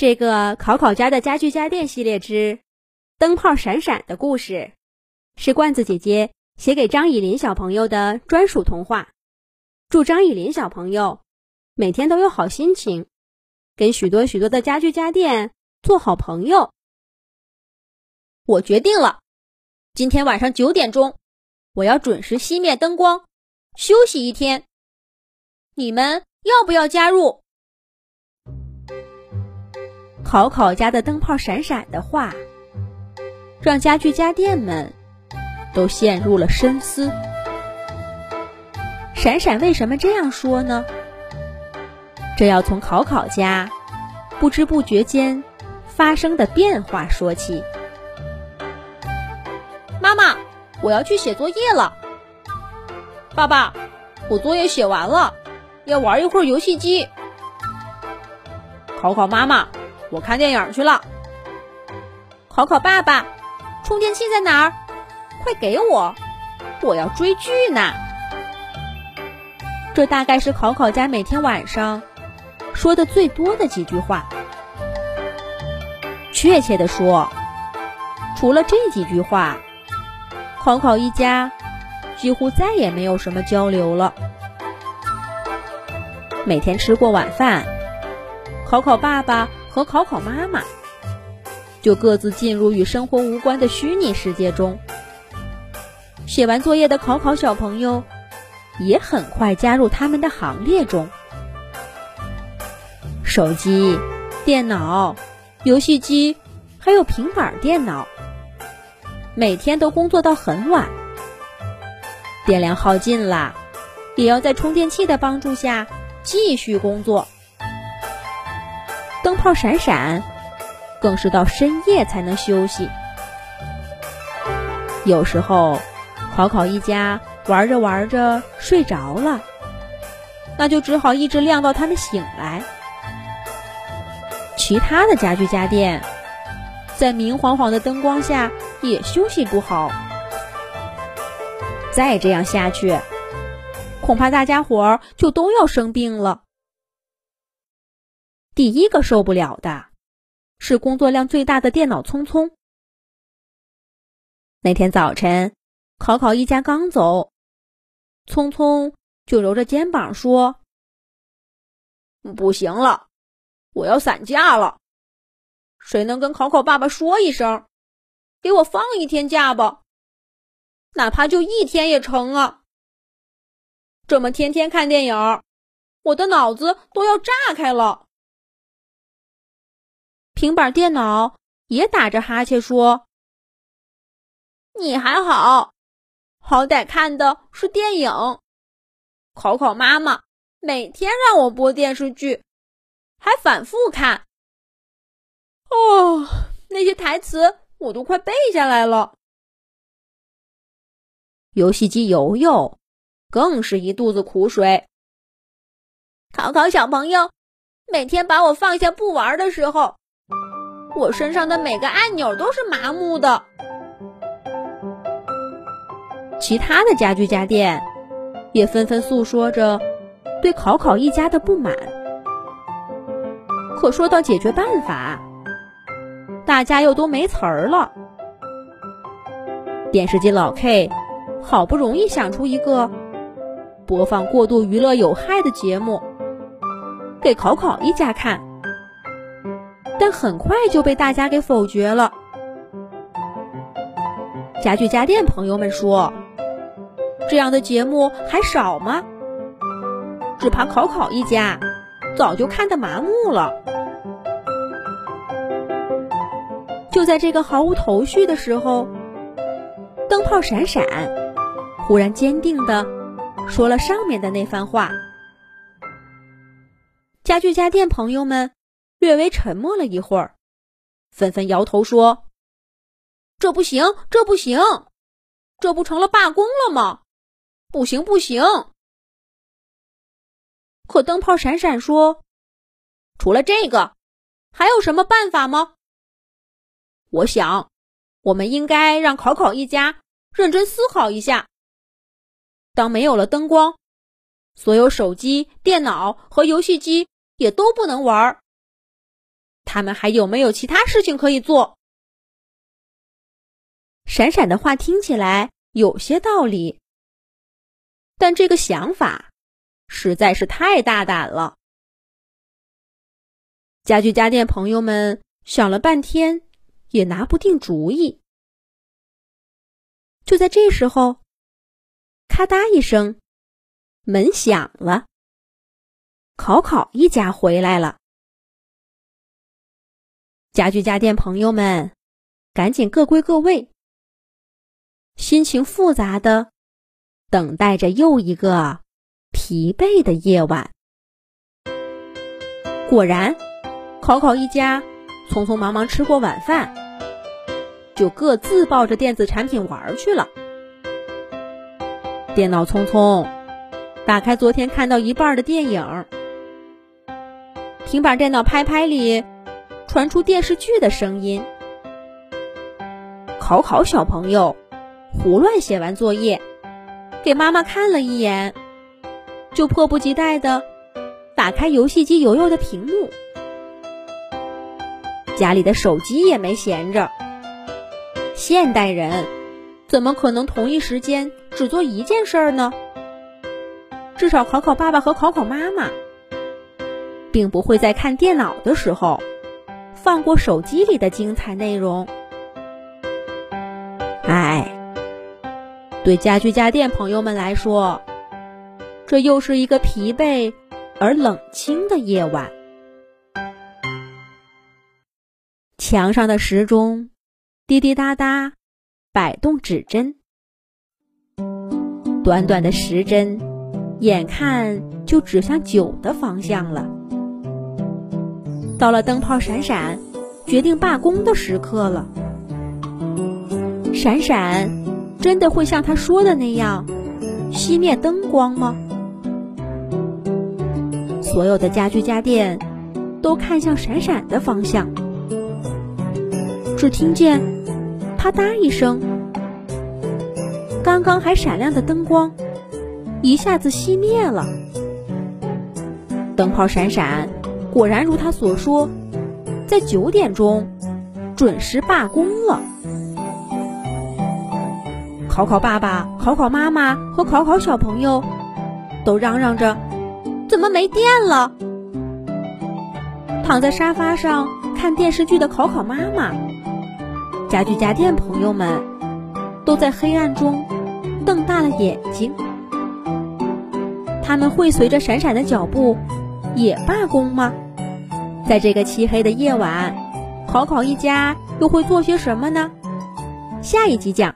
这个考考家的家具家电系列之《灯泡闪闪》的故事，是罐子姐姐写给张以林小朋友的专属童话。祝张以林小朋友每天都有好心情，跟许多许多的家具家电做好朋友。我决定了，今天晚上九点钟，我要准时熄灭灯光，休息一天。你们要不要加入？考考家的灯泡闪闪的话，让家具家电们都陷入了深思。闪闪为什么这样说呢？这要从考考家不知不觉间发生的变化说起。妈妈，我要去写作业了。爸爸，我作业写完了，要玩一会儿游戏机。考考妈妈。我看电影去了。考考爸爸，充电器在哪儿？快给我，我要追剧呢。这大概是考考家每天晚上说的最多的几句话。确切的说，除了这几句话，考考一家几乎再也没有什么交流了。每天吃过晚饭，考考爸爸。和考考妈妈就各自进入与生活无关的虚拟世界中。写完作业的考考小朋友也很快加入他们的行列中。手机、电脑、游戏机，还有平板电脑，每天都工作到很晚。电量耗尽了，也要在充电器的帮助下继续工作。灯泡闪闪，更是到深夜才能休息。有时候，考考一家玩着玩着睡着了，那就只好一直亮到他们醒来。其他的家具家电，在明晃晃的灯光下也休息不好。再这样下去，恐怕大家伙儿就都要生病了。第一个受不了的，是工作量最大的电脑聪聪。那天早晨，考考一家刚走，聪聪就揉着肩膀说：“不行了，我要散假了。谁能跟考考爸爸说一声，给我放一天假吧？哪怕就一天也成啊！这么天天看电影，我的脑子都要炸开了。”平板电脑也打着哈欠说：“你还好，好歹看的是电影。考考妈妈每天让我播电视剧，还反复看。哦，那些台词我都快背下来了。游戏机游游更是一肚子苦水。考考小朋友每天把我放下不玩的时候。”我身上的每个按钮都是麻木的。其他的家具家电也纷纷诉说着对考考一家的不满。可说到解决办法，大家又都没词儿了。电视机老 K 好不容易想出一个播放过度娱乐有害的节目给考考一家看。但很快就被大家给否决了。家具家电朋友们说：“这样的节目还少吗？只怕考考一家早就看得麻木了。”就在这个毫无头绪的时候，灯泡闪闪，忽然坚定的说了上面的那番话。家具家电朋友们。略微沉默了一会儿，纷纷摇头说：“这不行，这不行，这不成了罢工了吗？不行，不行！”可灯泡闪闪说：“除了这个，还有什么办法吗？我想，我们应该让考考一家认真思考一下。当没有了灯光，所有手机、电脑和游戏机也都不能玩儿。”他们还有没有其他事情可以做？闪闪的话听起来有些道理，但这个想法实在是太大胆了。家具家电朋友们想了半天，也拿不定主意。就在这时候，咔嗒一声，门响了。考考一家回来了。家具家电朋友们，赶紧各归各位，心情复杂的等待着又一个疲惫的夜晚。果然。考考一家匆匆忙忙吃过晚饭，就各自抱着电子产品玩去了。电脑匆匆打开昨天看到一半的电影，平板电脑拍拍里传出电视剧的声音。考考小朋友胡乱写完作业，给妈妈看了一眼，就迫不及待的打开游戏机油油的屏幕。家里的手机也没闲着。现代人怎么可能同一时间只做一件事儿呢？至少考考爸爸和考考妈妈，并不会在看电脑的时候放过手机里的精彩内容。哎，对家居家电朋友们来说，这又是一个疲惫而冷清的夜晚。墙上的时钟滴滴答答摆动指针，短短的时针，眼看就指向九的方向了。到了灯泡闪闪决定罢工的时刻了。闪闪真的会像他说的那样熄灭灯光吗？所有的家居家电都看向闪闪的方向。只听见“啪嗒”一声，刚刚还闪亮的灯光一下子熄灭了。灯泡闪闪，果然如他所说，在九点钟准时罢工了。考考爸爸、考考妈妈和考考小朋友都嚷嚷着：“怎么没电了？”躺在沙发上看电视剧的考考妈妈。家具家电朋友们都在黑暗中瞪大了眼睛，他们会随着闪闪的脚步也罢工吗？在这个漆黑的夜晚，考考一家又会做些什么呢？下一集讲。